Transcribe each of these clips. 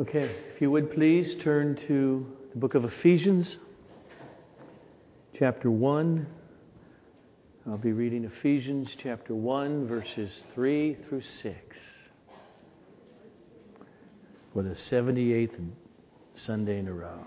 Okay, if you would please turn to the book of Ephesians, chapter 1. I'll be reading Ephesians chapter 1, verses 3 through 6. For the 78th Sunday in a row.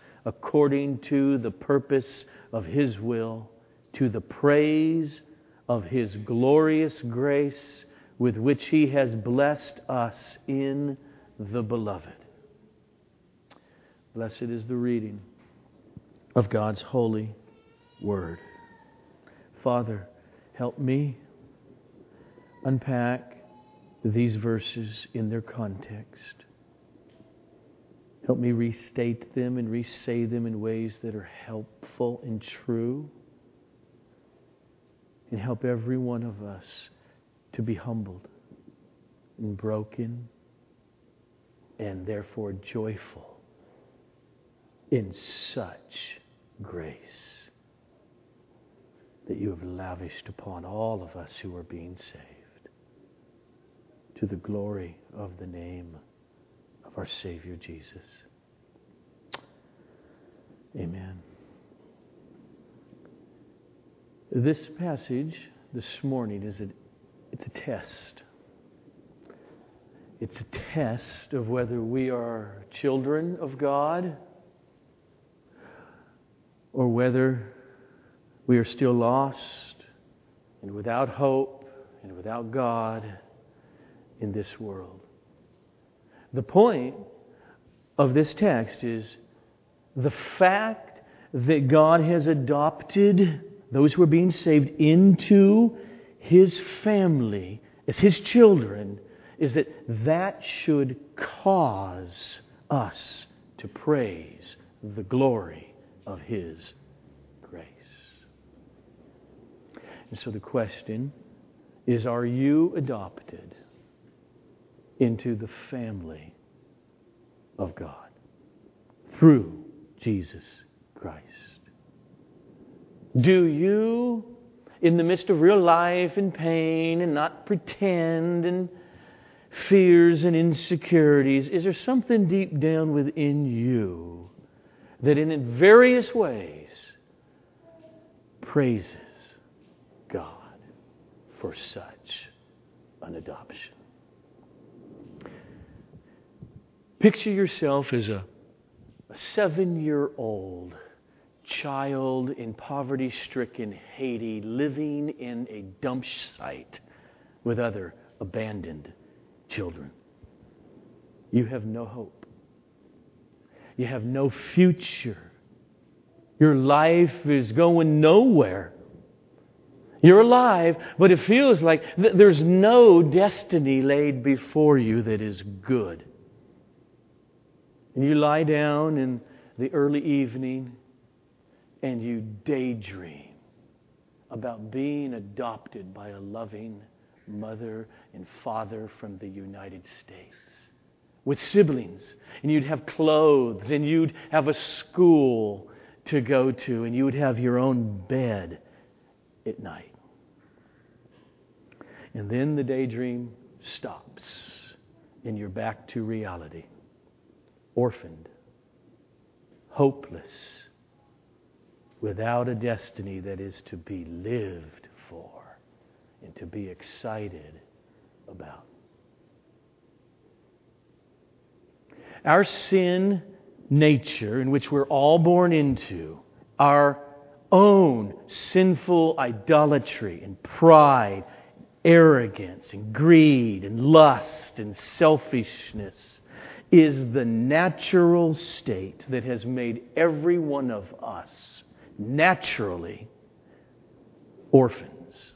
according to the purpose of His will to the praise of His glorious grace with which He has blessed us in the Beloved. Blessed is the reading of God's holy word. Father, help me unpack these verses in their context. Help me restate them and resay them in ways that are helpful and true. And help every one of us to be humbled and broken and therefore joyful in such grace that you have lavished upon all of us who are being saved to the glory of the name of our Savior Jesus. Amen. This passage this morning is a, it's a test. It's a test of whether we are children of God or whether we are still lost and without hope and without God in this world. The point of this text is the fact that God has adopted those who are being saved into His family as His children is that that should cause us to praise the glory of His grace. And so the question is Are you adopted? Into the family of God through Jesus Christ. Do you, in the midst of real life and pain and not pretend and fears and insecurities, is there something deep down within you that in various ways praises God for such an adoption? Picture yourself as a, a seven year old child in poverty stricken Haiti living in a dump site with other abandoned children. You have no hope. You have no future. Your life is going nowhere. You're alive, but it feels like th- there's no destiny laid before you that is good. And you lie down in the early evening and you daydream about being adopted by a loving mother and father from the United States with siblings. And you'd have clothes and you'd have a school to go to and you would have your own bed at night. And then the daydream stops and you're back to reality orphaned, hopeless, without a destiny that is to be lived for and to be excited about. Our sin nature, in which we're all born into, our own sinful idolatry and pride, arrogance and greed and lust and selfishness is the natural state that has made every one of us naturally orphans.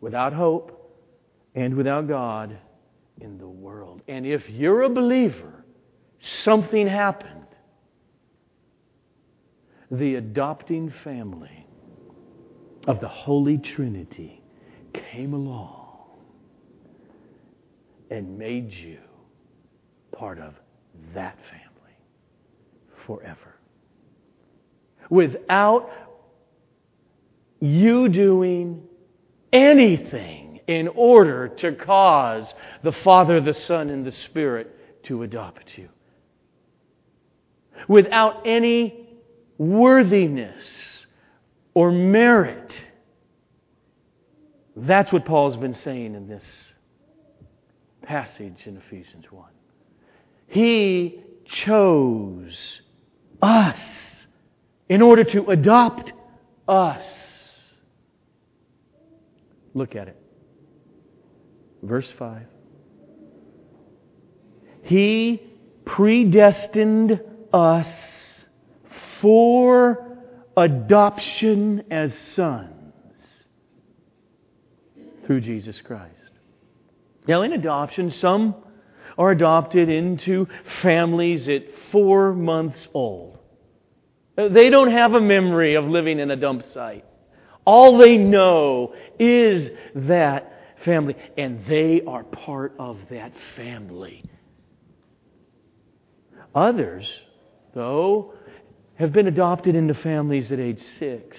Without hope and without God in the world. And if you're a believer, something happened. The adopting family of the Holy Trinity came along and made you part of that family forever. Without you doing anything in order to cause the Father, the Son, and the Spirit to adopt you. Without any worthiness or merit. That's what Paul's been saying in this passage in Ephesians 1. He chose us in order to adopt us. Look at it. Verse 5. He predestined us for adoption as sons through Jesus Christ. Now, in adoption, some are adopted into families at four months old. They don't have a memory of living in a dump site. All they know is that family, and they are part of that family. Others, though, have been adopted into families at age six,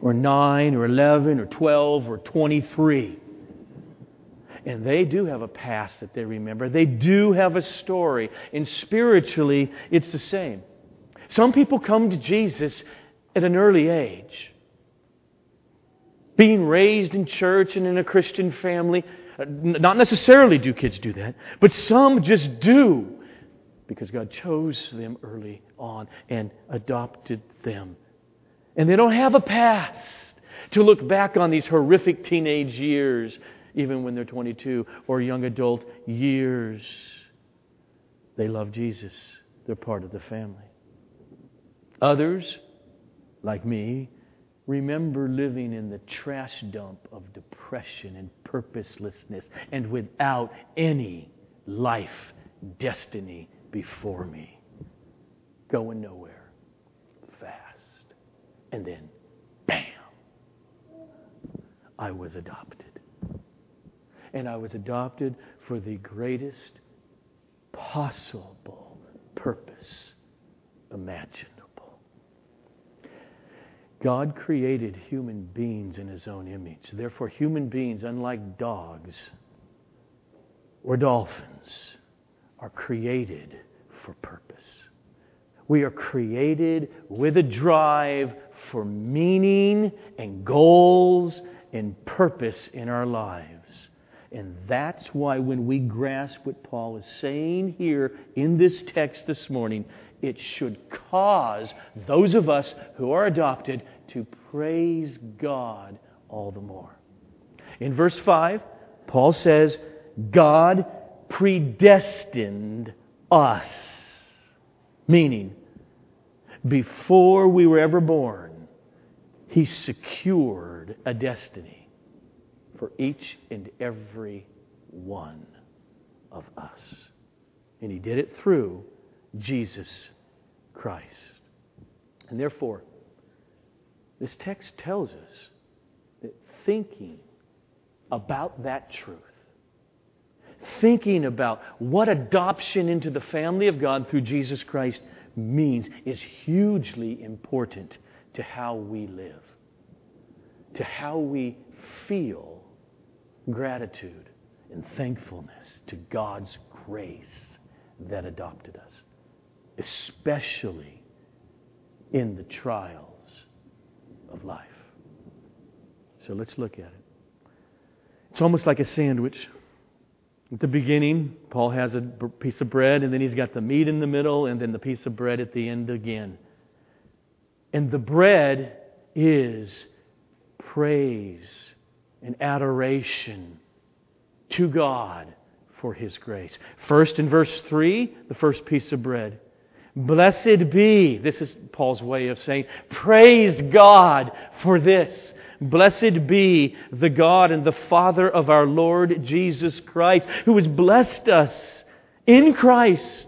or nine, or 11, or 12, or 23. And they do have a past that they remember. They do have a story. And spiritually, it's the same. Some people come to Jesus at an early age. Being raised in church and in a Christian family. Not necessarily do kids do that, but some just do because God chose them early on and adopted them. And they don't have a past to look back on these horrific teenage years even when they're 22 or young adult years. They love Jesus, they're part of the family. Others, like me, remember living in the trash dump of depression and purposelessness and without any life destiny before me. Going nowhere fast. And then, bam, I was adopted and I was adopted for the greatest possible purpose imaginable. God created human beings in his own image. Therefore, human beings, unlike dogs or dolphins, are created for purpose. We are created with a drive for meaning and goals and purpose in our lives. And that's why when we grasp what Paul is saying here in this text this morning, it should cause those of us who are adopted to praise God all the more. In verse 5, Paul says, God predestined us. Meaning, before we were ever born, He secured a destiny for each and every one of us. And he did it through Jesus Christ. And therefore, this text tells us that thinking about that truth, thinking about what adoption into the family of God through Jesus Christ means, is hugely important to how we live, to how we feel gratitude and thankfulness to God's grace that adopted us, especially in the trials of life. So let's look at it. It's almost like a sandwich. At the beginning, Paul has a piece of bread, and then he's got the meat in the middle, and then the piece of bread at the end again. And the bread is praise and adoration to God for His grace. First, in verse 3, the first piece of bread. Blessed be, this is Paul's way of saying, praise God for this. Blessed be the God and the Father of our Lord Jesus Christ, who has blessed us in Christ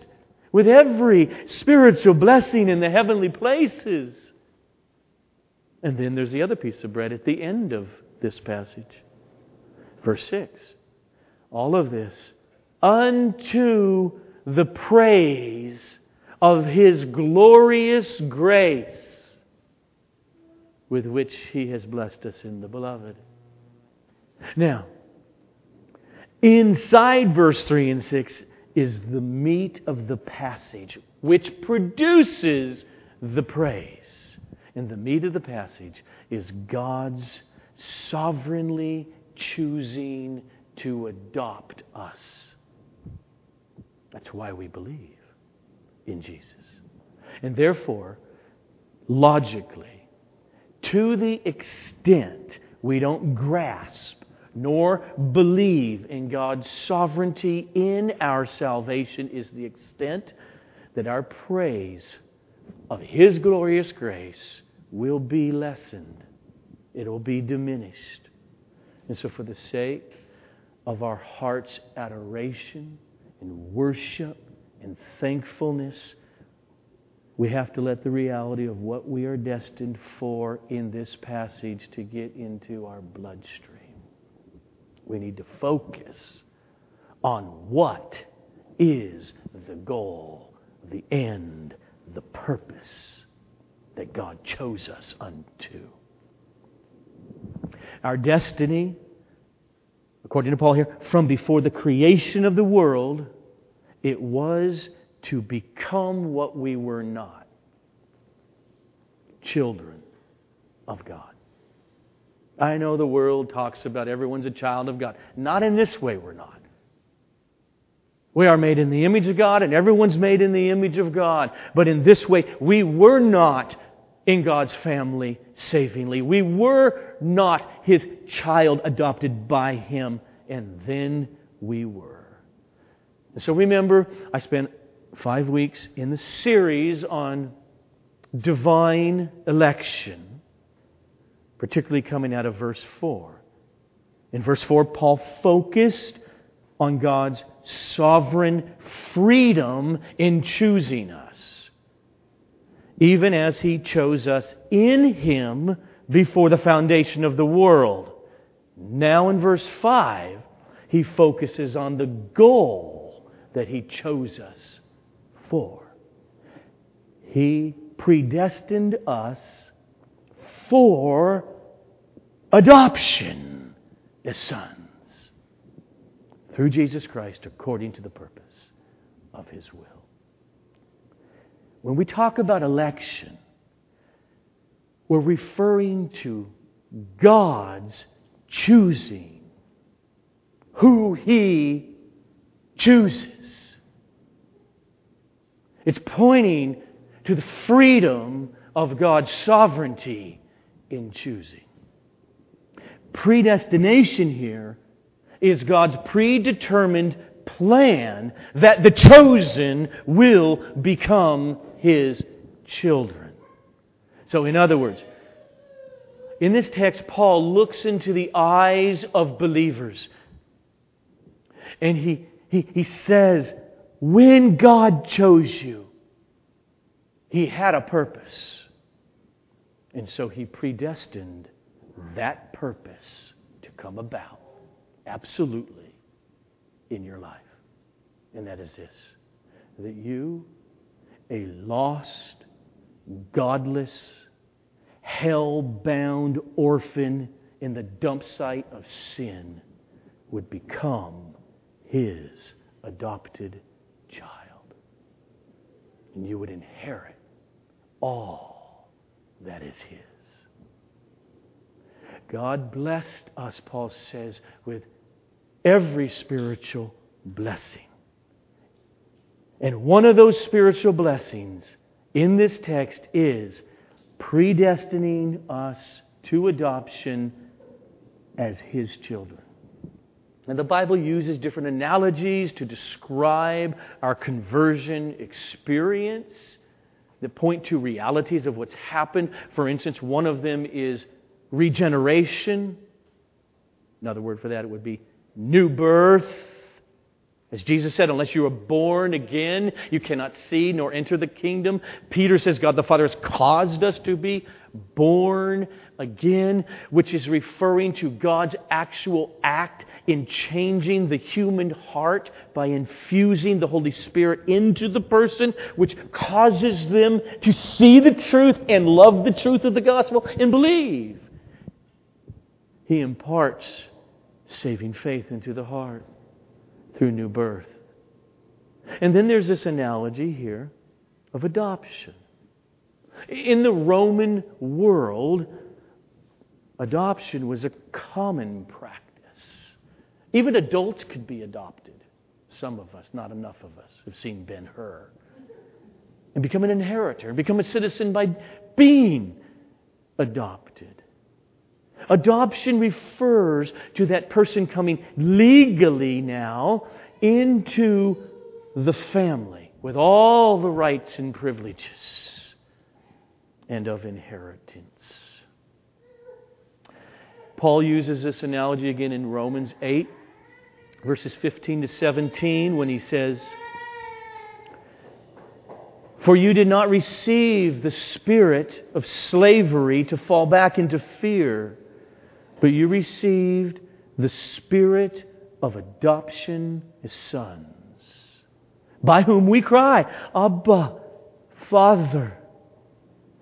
with every spiritual blessing in the heavenly places. And then there's the other piece of bread at the end of this passage. Verse 6. All of this unto the praise of His glorious grace with which He has blessed us in the Beloved. Now, inside verse 3 and 6 is the meat of the passage, which produces the praise. And the meat of the passage is God's sovereignly choosing to adopt us. That's why we believe in Jesus. And therefore, logically, to the extent we don't grasp nor believe in God's sovereignty in our salvation is the extent that our praise of His glorious grace will be lessened. It will be diminished. And so, for the sake of our heart's adoration and worship and thankfulness, we have to let the reality of what we are destined for in this passage to get into our bloodstream. We need to focus on what is the goal, the end, the purpose that God chose us unto. Our destiny, according to Paul here, from before the creation of the world, it was to become what we were not children of God. I know the world talks about everyone's a child of God. Not in this way, we're not. We are made in the image of God, and everyone's made in the image of God. But in this way, we were not in God's family savingly. We were not His child adopted by Him, and then we were. And so remember, I spent five weeks in the series on divine election particularly coming out of verse 4. In verse 4, Paul focused on God's sovereign freedom in choosing us, even as He chose us in Him before the foundation of the world. Now, in verse 5, he focuses on the goal that He chose us for. He predestined us for adoption as sons through Jesus Christ according to the purpose of His will. When we talk about election, we're referring to God's choosing who He chooses. It's pointing to the freedom of God's sovereignty in choosing. Predestination here is God's predetermined plan that the chosen will become His children. So, in other words, in this text, Paul looks into the eyes of believers and he, he, he says, When God chose you, He had a purpose. And so he predestined that purpose to come about absolutely in your life. And that is this that you, a lost, godless, hell bound orphan in the dump site of sin, would become his adopted child. And you would inherit all that is His. God blessed us, Paul says, with every spiritual blessing. And one of those spiritual blessings in this text is predestining us to adoption as His children. And the Bible uses different analogies to describe our conversion experience that point to realities of what's happened. For instance, one of them is regeneration. Another word for that it would be new birth. As Jesus said, unless you are born again, you cannot see nor enter the kingdom. Peter says God the Father has caused us to be born again, which is referring to God's actual act in changing the human heart by infusing the Holy Spirit into the person, which causes them to see the truth and love the truth of the gospel and believe. He imparts saving faith into the heart through new birth. And then there's this analogy here of adoption. In the Roman world, adoption was a common practice. Even adults could be adopted. Some of us, not enough of us, have seen Ben Hur. And become an inheritor, and become a citizen by being adopted. Adoption refers to that person coming legally now into the family with all the rights and privileges and of inheritance. Paul uses this analogy again in Romans 8, verses 15 to 17, when he says, For you did not receive the spirit of slavery to fall back into fear but you received the spirit of adoption as sons, by whom we cry, Abba, Father.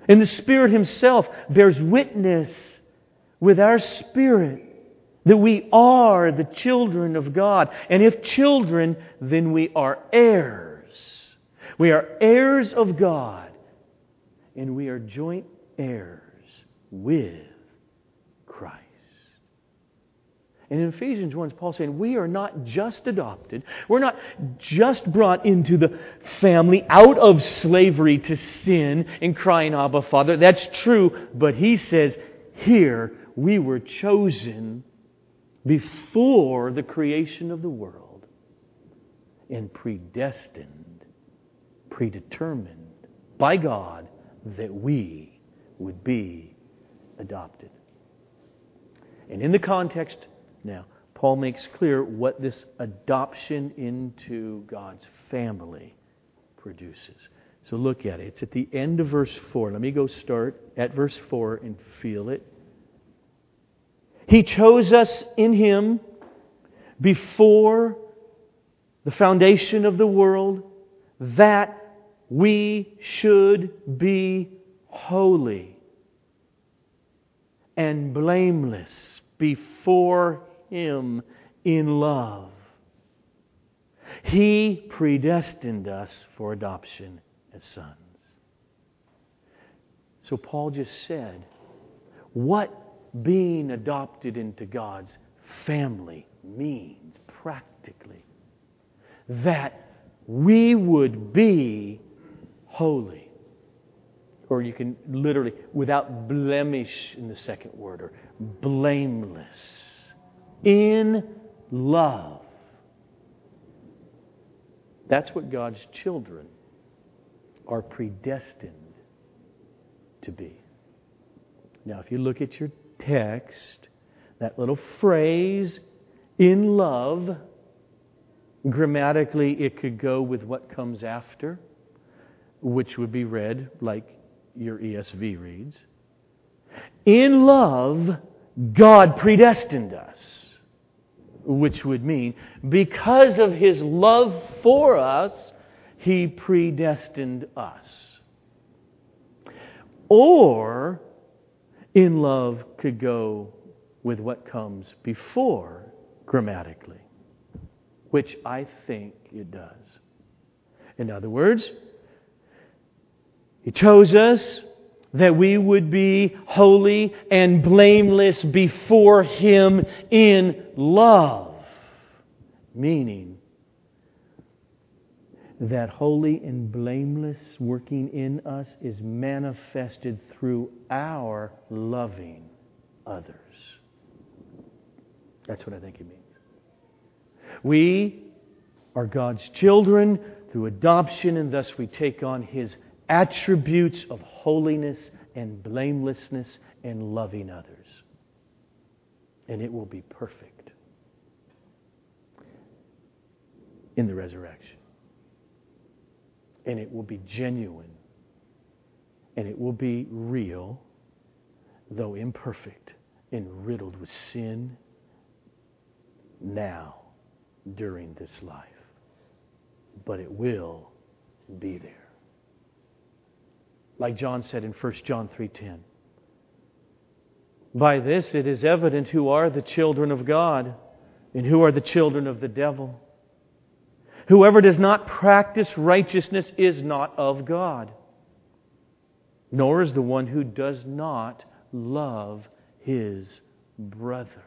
And the Spirit Himself bears witness with our spirit that we are the children of God. And if children, then we are heirs. We are heirs of God, and we are joint heirs with Christ. And in Ephesians 1, Paul saying, we are not just adopted. We're not just brought into the family out of slavery to sin and crying, Abba, Father. That's true. But he says, here we were chosen before the creation of the world and predestined, predetermined by God that we would be adopted. And in the context now, Paul makes clear what this adoption into God's family produces. So look at it. It's at the end of verse 4. Let me go start at verse 4 and feel it. He chose us in Him before the foundation of the world that we should be holy and blameless before him in love. He predestined us for adoption as sons. So Paul just said, what being adopted into God's family means practically. That we would be holy. Or you can literally, without blemish in the second word, or blameless in love. That's what God's children are predestined to be. Now, if you look at your text, that little phrase, in love, grammatically it could go with what comes after, which would be read like your ESV reads. In love, God predestined us which would mean because of his love for us, he predestined us. Or, in love could go with what comes before grammatically, which I think it does. In other words, he chose us that we would be holy and blameless before Him in love. Meaning that holy and blameless working in us is manifested through our loving others. That's what I think it means. We are God's children through adoption, and thus we take on His attributes of holiness and blamelessness and loving others. and it will be perfect in the resurrection. And it will be genuine, and it will be real, though imperfect and riddled with sin now during this life. But it will be there. Like John said in 1 John 3:10. By this it is evident who are the children of God and who are the children of the devil. Whoever does not practice righteousness is not of God, nor is the one who does not love his brother.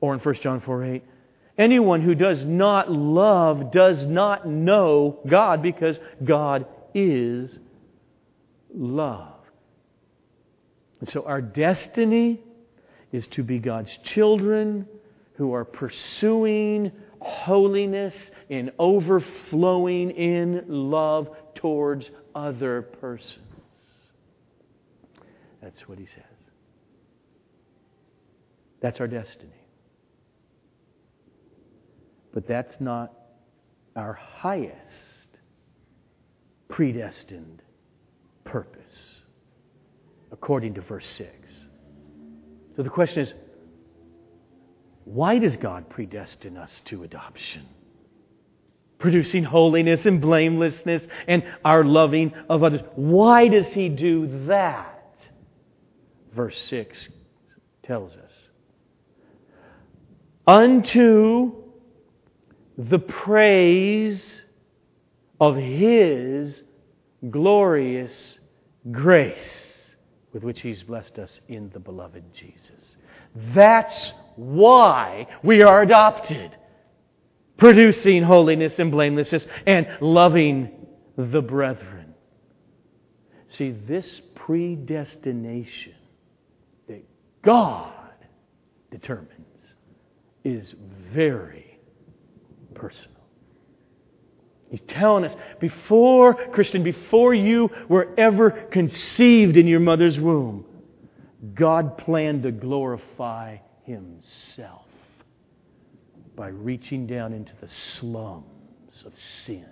Or in 1 John 4 8, anyone who does not love does not know God because God is love. And so our destiny is to be God's children who are pursuing holiness and overflowing in love towards other persons. That's what he says. That's our destiny. But that's not our highest predestined purpose, according to verse 6. So the question is why does God predestine us to adoption? Producing holiness and blamelessness and our loving of others. Why does He do that? Verse 6 tells us. Unto the praise of His glorious grace with which He's blessed us in the beloved Jesus. That's why we are adopted, producing holiness and blamelessness and loving the brethren. See, this predestination that God determines is very personal. He's telling us before, Christian, before you were ever conceived in your mother's womb, God planned to glorify Himself by reaching down into the slums of sin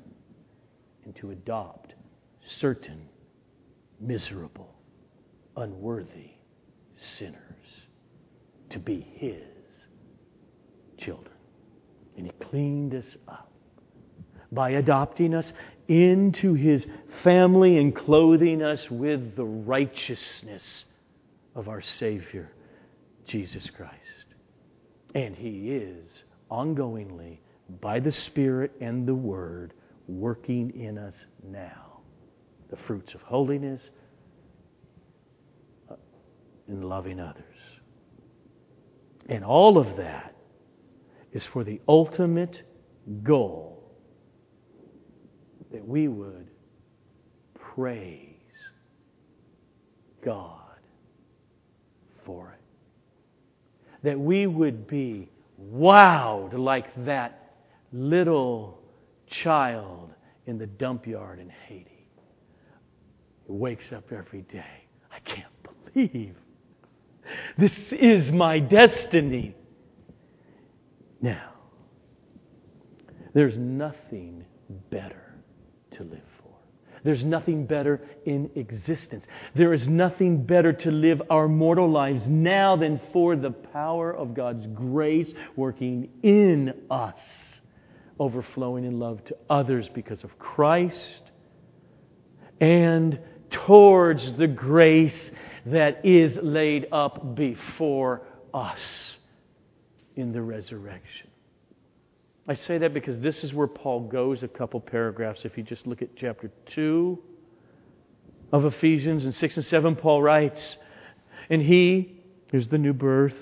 and to adopt certain miserable, unworthy sinners to be His children. And He cleaned us up by adopting us into His family and clothing us with the righteousness of our Savior, Jesus Christ. And He is ongoingly, by the Spirit and the Word, working in us now the fruits of holiness uh, and loving others. And all of that is for the ultimate goal that we would praise God for it. That we would be wowed like that little child in the dump yard in Haiti who wakes up every day. I can't believe this is my destiny. Now, there's nothing better to live for. There's nothing better in existence. There is nothing better to live our mortal lives now than for the power of God's grace working in us, overflowing in love to others because of Christ, and towards the grace that is laid up before us in the resurrection. I say that because this is where Paul goes a couple paragraphs. If you just look at chapter 2 of Ephesians and 6 and 7, Paul writes, And he, here's the new birth,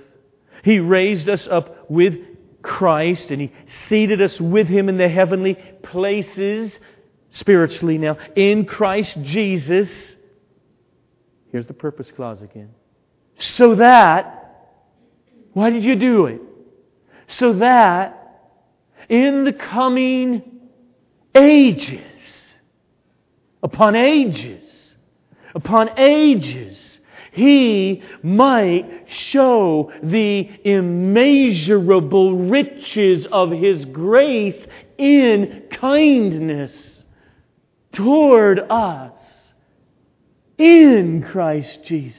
he raised us up with Christ and he seated us with him in the heavenly places, spiritually now, in Christ Jesus. Here's the purpose clause again. So that, why did you do it? So that in the coming ages, upon ages, upon ages, he might show the immeasurable riches of his grace in kindness toward us in Christ Jesus.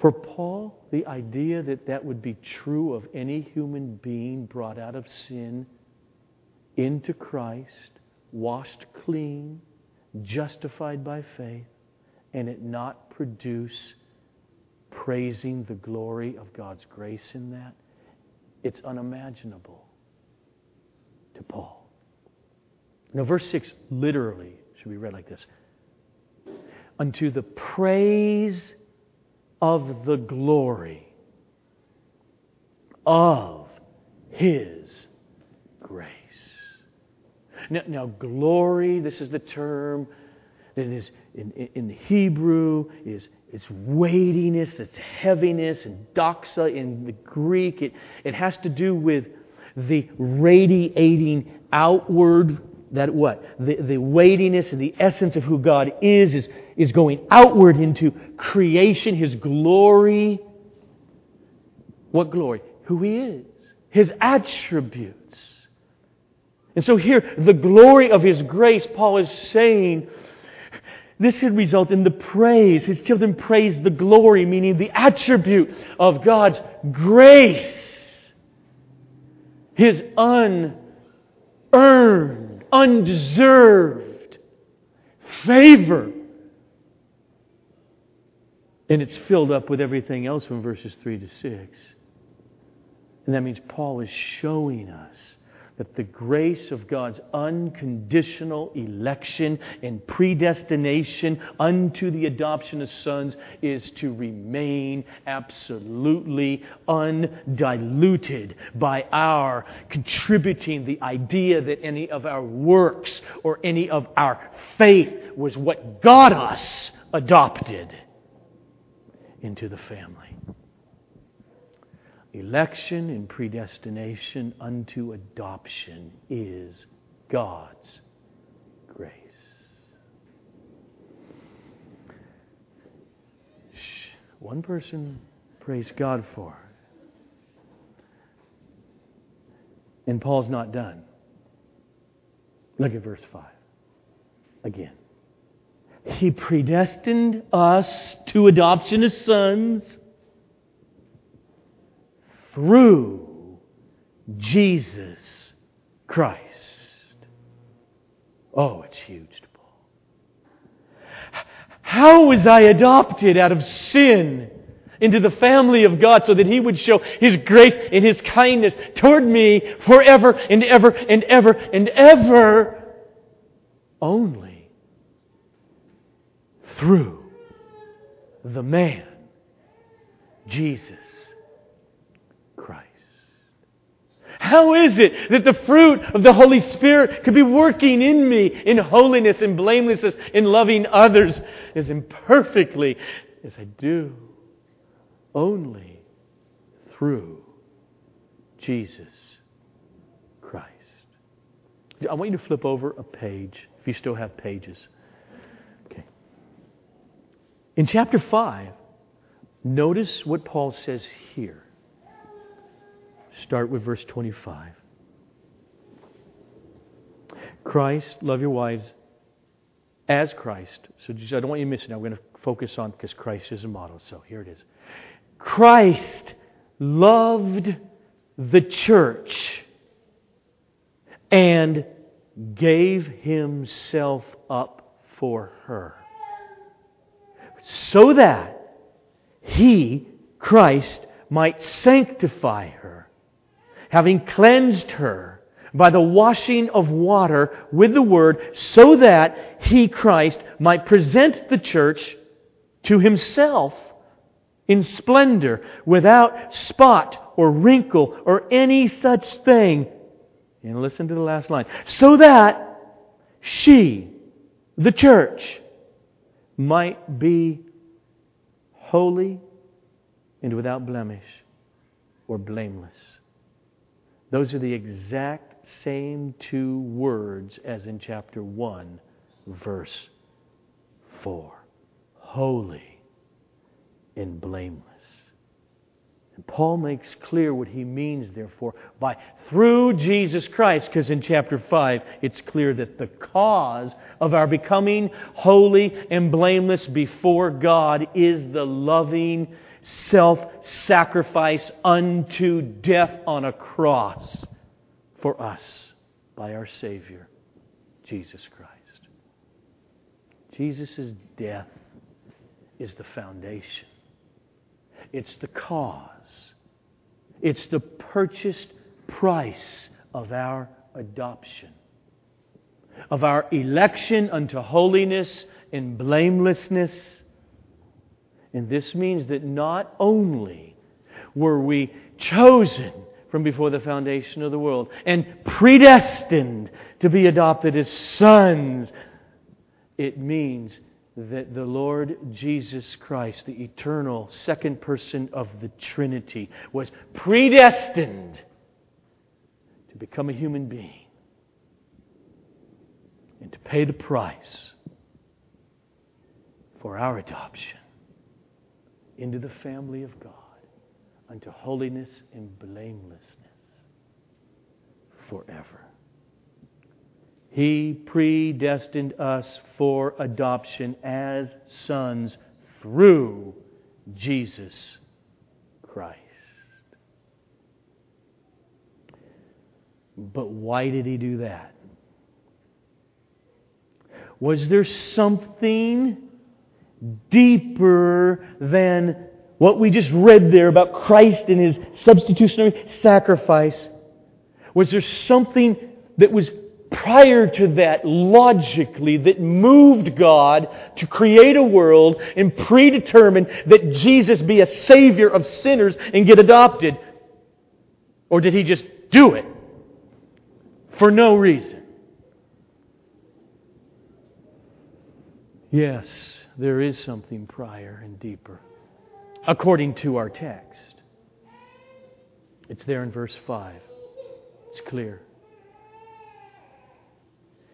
For Paul, the idea that that would be true of any human being brought out of sin into Christ, washed clean, justified by faith, and it not produce praising the glory of God's grace in that, it's unimaginable to Paul. Now, verse 6 literally should be read like this Unto the praise of the glory of His grace. Now, now glory, this is the term that is in, in the Hebrew is it's weightiness, it's heaviness, and doxa in the Greek. It, it has to do with the radiating outward, that what? The, the weightiness and the essence of who God is, is is going outward into creation, His glory. What glory? Who He is, His attributes. And so here, the glory of His grace, Paul is saying, this should result in the praise. His children praise the glory, meaning the attribute of God's grace. His unearned, undeserved favor and it's filled up with everything else from verses 3 to 6. And that means Paul is showing us that the grace of God's unconditional election and predestination unto the adoption of sons is to remain absolutely undiluted by our contributing the idea that any of our works or any of our faith was what got us adopted into the family. Election and predestination unto adoption is God's grace. One person, praise God for. And Paul's not done. Look at verse 5 again. He predestined us to adoption as sons through Jesus Christ. Oh, it's huge to Paul. How was I adopted out of sin into the family of God so that He would show His grace and His kindness toward me forever and ever and ever and ever? Only through the man, Jesus Christ. How is it that the fruit of the Holy Spirit could be working in me in holiness and blamelessness, in loving others as imperfectly as I do? Only through Jesus Christ. I want you to flip over a page, if you still have pages. Okay. In chapter 5, notice what Paul says here. Start with verse 25. Christ, love your wives as Christ. So I don't want you to miss it. We're going to focus on because Christ is a model. So here it is. Christ loved the church and gave himself up for her so that he, Christ, might sanctify her, having cleansed her by the washing of water with the word, so that he, Christ, might present the church to himself in splendor, without spot or wrinkle or any such thing. And listen to the last line. So that she, the church, might be holy and without blemish or blameless. Those are the exact same two words as in chapter 1, verse 4. holy and blameless. And Paul makes clear what he means, therefore, by through Jesus Christ, because in chapter 5 it's clear that the cause of our becoming holy and blameless before God is the loving self sacrifice unto death on a cross for us by our Savior, Jesus Christ. Jesus' death is the foundation, it's the cause, it's the purchased price of our adoption, of our election unto holiness and blamelessness. And this means that not only were we chosen from before the foundation of the world and predestined to be adopted as sons, it means that the Lord Jesus Christ, the eternal second person of the Trinity, was predestined to become a human being and to pay the price for our adoption into the family of God unto holiness and blamelessness forever. He predestined us for adoption as sons through Jesus Christ. But why did he do that? Was there something deeper than what we just read there about Christ and his substitutionary sacrifice? Was there something that was prior to that logically that moved God to create a world and predetermine that Jesus be a savior of sinners and get adopted? Or did he just do it for no reason? Yes, there is something prior and deeper, according to our text. It's there in verse 5. It's clear.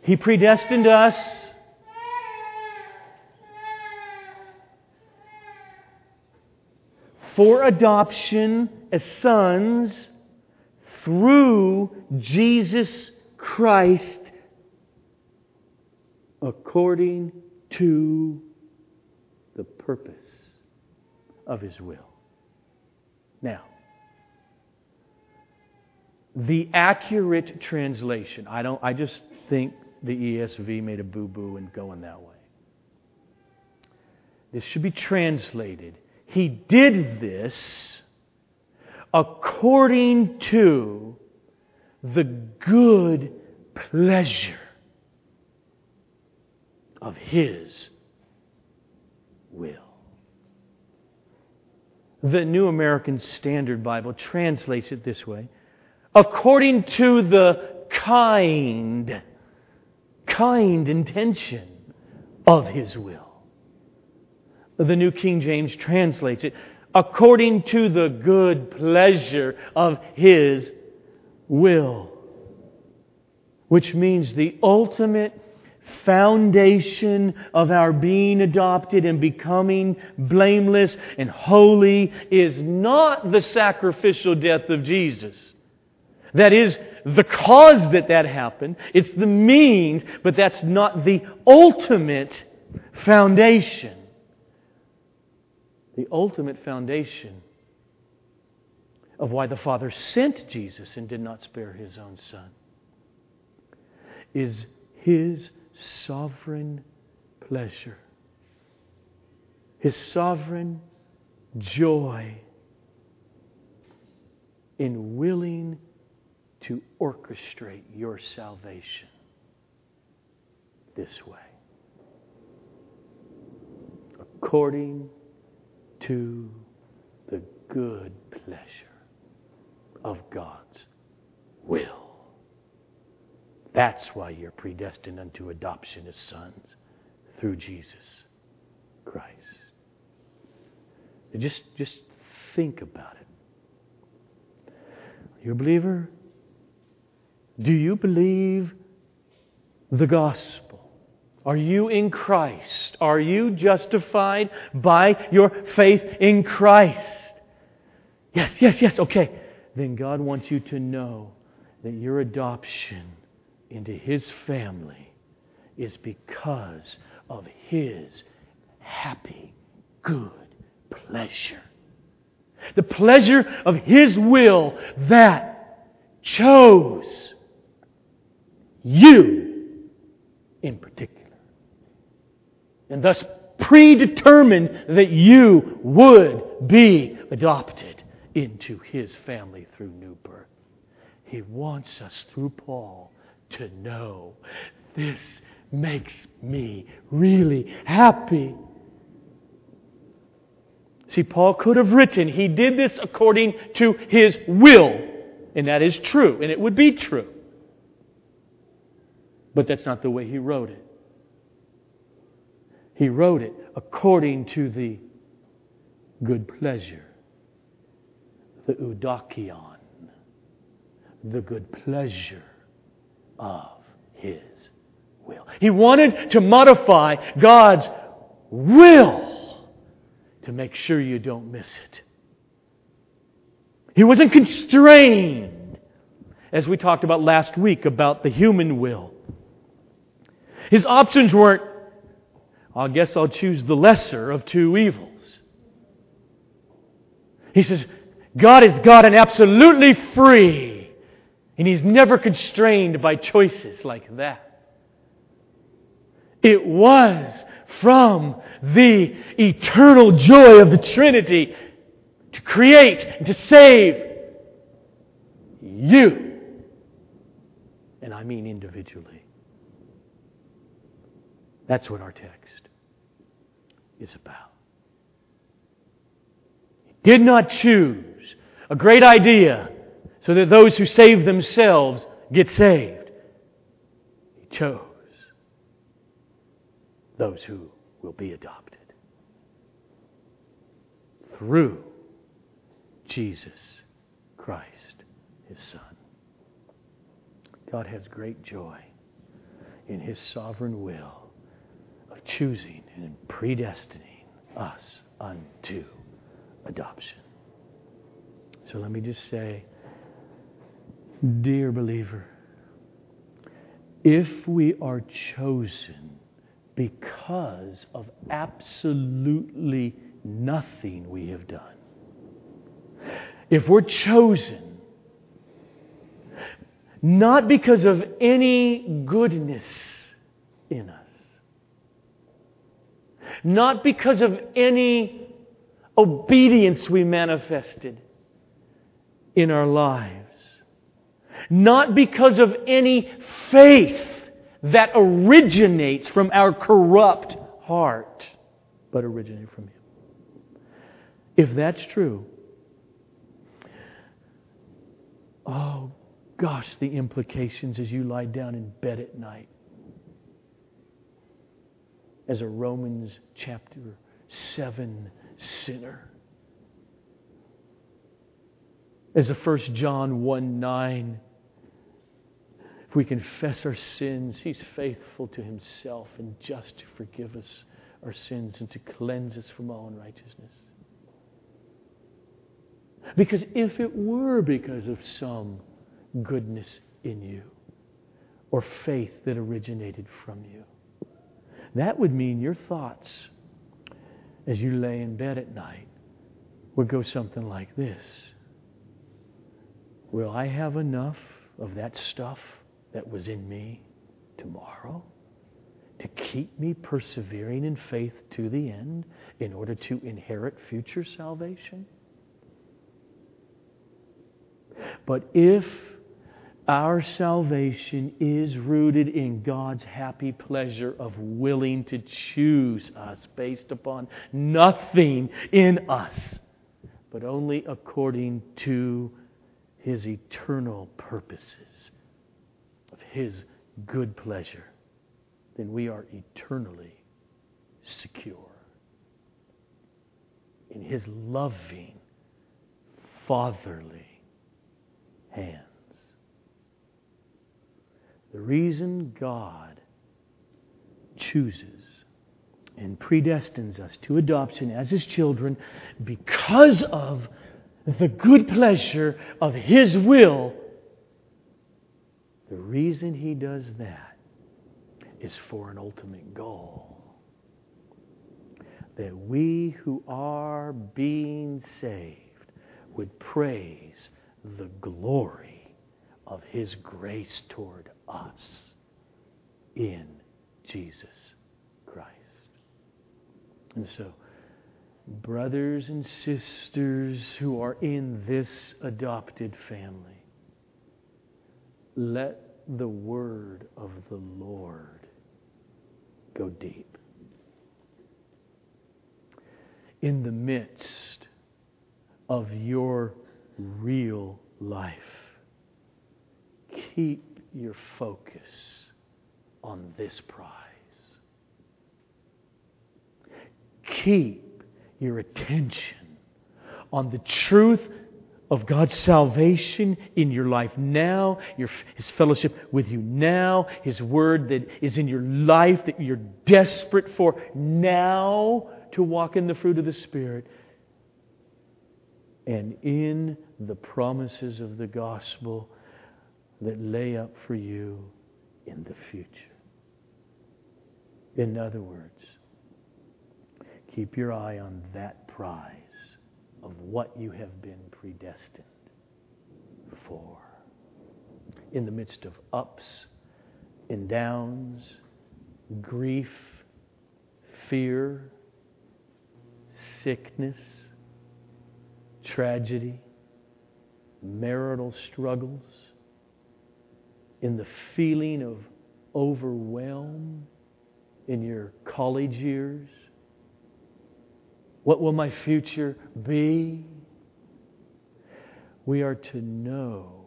He predestined us. For adoption as sons through Jesus Christ according to the purpose of His will. Now, the accurate translation, I don't I just think the ESV made a boo boo in going that way. This should be translated. He did this according to the good pleasure of His will. The New American Standard Bible translates it this way according to the kind kind intention of His will. The New King James translates it according to the good pleasure of His will, which means the ultimate foundation of our being adopted and becoming blameless and holy is not the sacrificial death of Jesus. That is the cause that that happened. It's the means, but that's not the ultimate foundation. The ultimate foundation of why the Father sent Jesus and did not spare his own Son is his sovereign pleasure, his sovereign joy in willing to orchestrate your salvation this way. According to the good pleasure of God's will. That's why you're predestined unto adoption as sons through Jesus Christ. Just, just think about it. You're a believer? Do you believe the gospel? Are you in Christ? Are you justified by your faith in Christ? Yes, yes, yes, okay. Then God wants you to know that your adoption into His family is because of His happy, good pleasure. The pleasure of His will that chose you in particular. And thus predetermined that you would be adopted into His family through new birth. He wants us, through Paul, to know this makes me really happy. See, Paul could have written, He did this according to His will. And that is true, and it would be true. But that's not the way he wrote it. He wrote it according to the good pleasure, the eudokian, the good pleasure of his will. He wanted to modify God's will to make sure you don't miss it. He wasn't constrained, as we talked about last week about the human will. His options weren't, I guess I'll choose the lesser of two evils. He says, God is God and absolutely free. And He's never constrained by choices like that. It was from the eternal joy of the Trinity to create and to save you. And I mean individually. That's what our text is about. He did not choose a great idea so that those who save themselves get saved. He chose those who will be adopted through Jesus Christ, His Son. God has great joy in His sovereign will of choosing and predestining us unto adoption. So let me just say, dear believer, if we are chosen because of absolutely nothing we have done, if we're chosen not because of any goodness in us, not because of any obedience we manifested in our lives, not because of any faith that originates from our corrupt heart, but originated from Him. If that's true, oh gosh, the implications as you lie down in bed at night as a Romans chapter 7 sinner. As a 1 John 1 9, if we confess our sins, He's faithful to Himself and just to forgive us our sins and to cleanse us from all unrighteousness. Because if it were because of some goodness in you or faith that originated from you, that would mean your thoughts as you lay in bed at night would go something like this Will I have enough of that stuff that was in me tomorrow to keep me persevering in faith to the end in order to inherit future salvation? But if our salvation is rooted in God's happy pleasure of willing to choose us based upon nothing in us, but only according to His eternal purposes His good pleasure. Then we are eternally secure in His loving, fatherly hands. The reason God chooses and predestines us to adoption as His children because of the good pleasure of His will. The reason He does that is for an ultimate goal. That we who are being saved would praise the glory of His grace toward us in Jesus Christ. And so, brothers and sisters who are in this adopted family, let the word of the Lord go deep. In the midst of your real life, keep your focus on this prize. Keep your attention on the truth of God's salvation in your life. Now, your, His fellowship with you. Now, His word that is in your life that you're desperate for. Now to walk in the fruit of the Spirit, and in the promises of the gospel that lay up for you in the future. In other words, keep your eye on that prize of what you have been predestined for. In the midst of ups and downs, grief, fear, sickness, tragedy, marital struggles, in the feeling of overwhelm in your college years, what will my future be? We are to know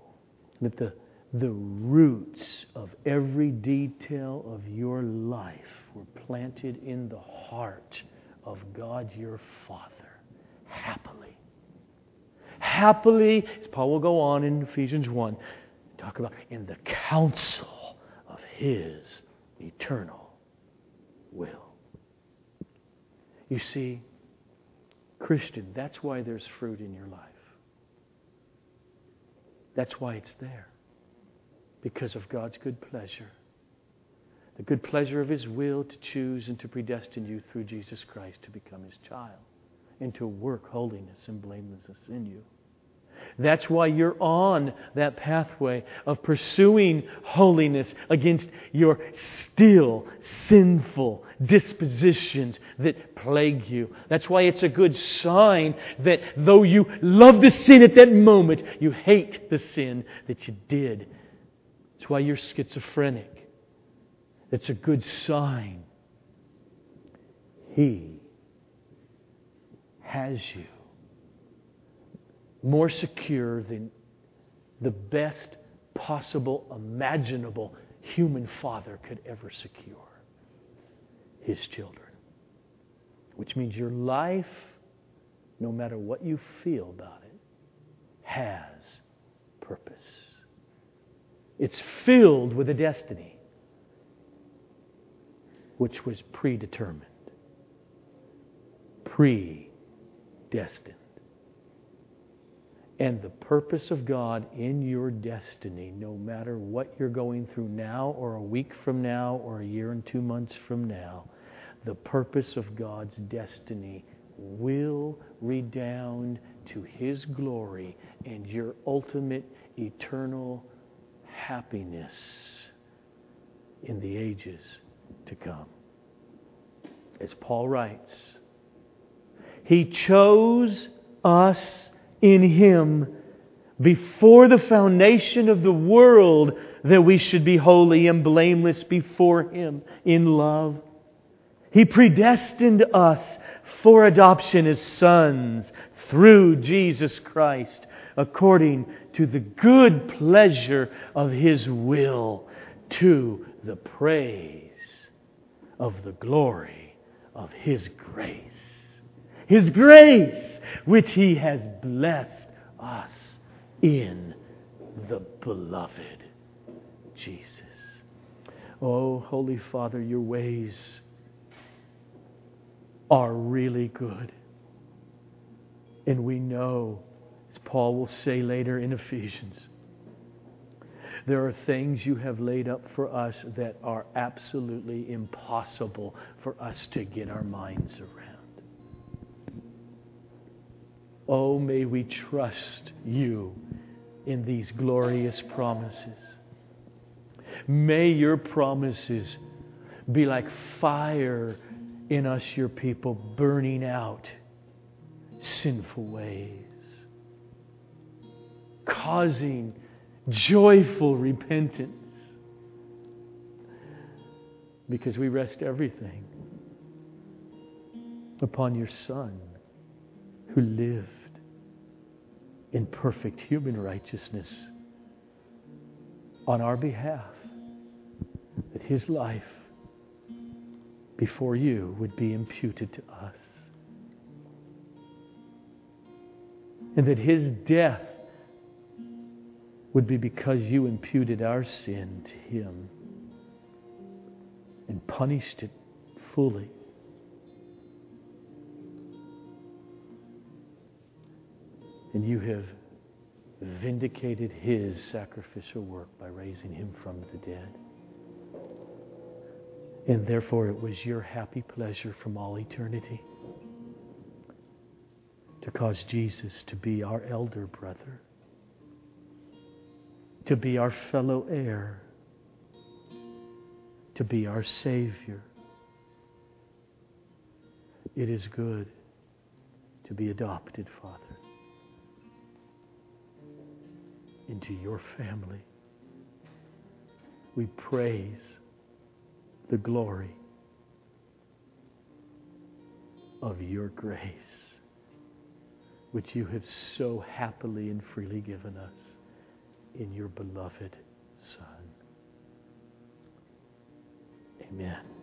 that the, the roots of every detail of your life were planted in the heart of God your Father happily. Happily, as Paul will go on in Ephesians 1, talk about in the counsel of his eternal will. You see, Christian, that's why there's fruit in your life. That's why it's there. Because of God's good pleasure. The good pleasure of His will to choose and to predestine you through Jesus Christ to become His child and to work holiness and blamelessness in you. That's why you're on that pathway of pursuing holiness against your still sinful dispositions that plague you. That's why it's a good sign that though you love the sin at that moment, you hate the sin that you did. That's why you're schizophrenic. It's a good sign. He has you more secure than the best possible, imaginable human father could ever secure his children. Which means your life, no matter what you feel about it, has purpose. It's filled with a destiny which was predetermined, predestined and the purpose of God in your destiny, no matter what you're going through now, or a week from now, or a year and two months from now, the purpose of God's destiny will redound to His glory and your ultimate eternal happiness in the ages to come. As Paul writes, He chose us in Him before the foundation of the world that we should be holy and blameless before Him in love. He predestined us for adoption as sons through Jesus Christ according to the good pleasure of His will to the praise of the glory of His grace. His grace which He has blessed us in the beloved Jesus. Oh, Holy Father, your ways are really good. And we know, as Paul will say later in Ephesians, there are things you have laid up for us that are absolutely impossible for us to get our minds around. Oh, may we trust you in these glorious promises. May your promises be like fire in us, your people, burning out sinful ways, causing joyful repentance. Because we rest everything upon your Son who lived in perfect human righteousness on our behalf, that his life before you would be imputed to us. And that his death would be because you imputed our sin to him and punished it fully. And you have vindicated his sacrificial work by raising him from the dead. And therefore, it was your happy pleasure from all eternity to cause Jesus to be our elder brother, to be our fellow heir, to be our Savior. It is good to be adopted, Father, into your family. We praise the glory of your grace, which you have so happily and freely given us in your beloved Son. Amen.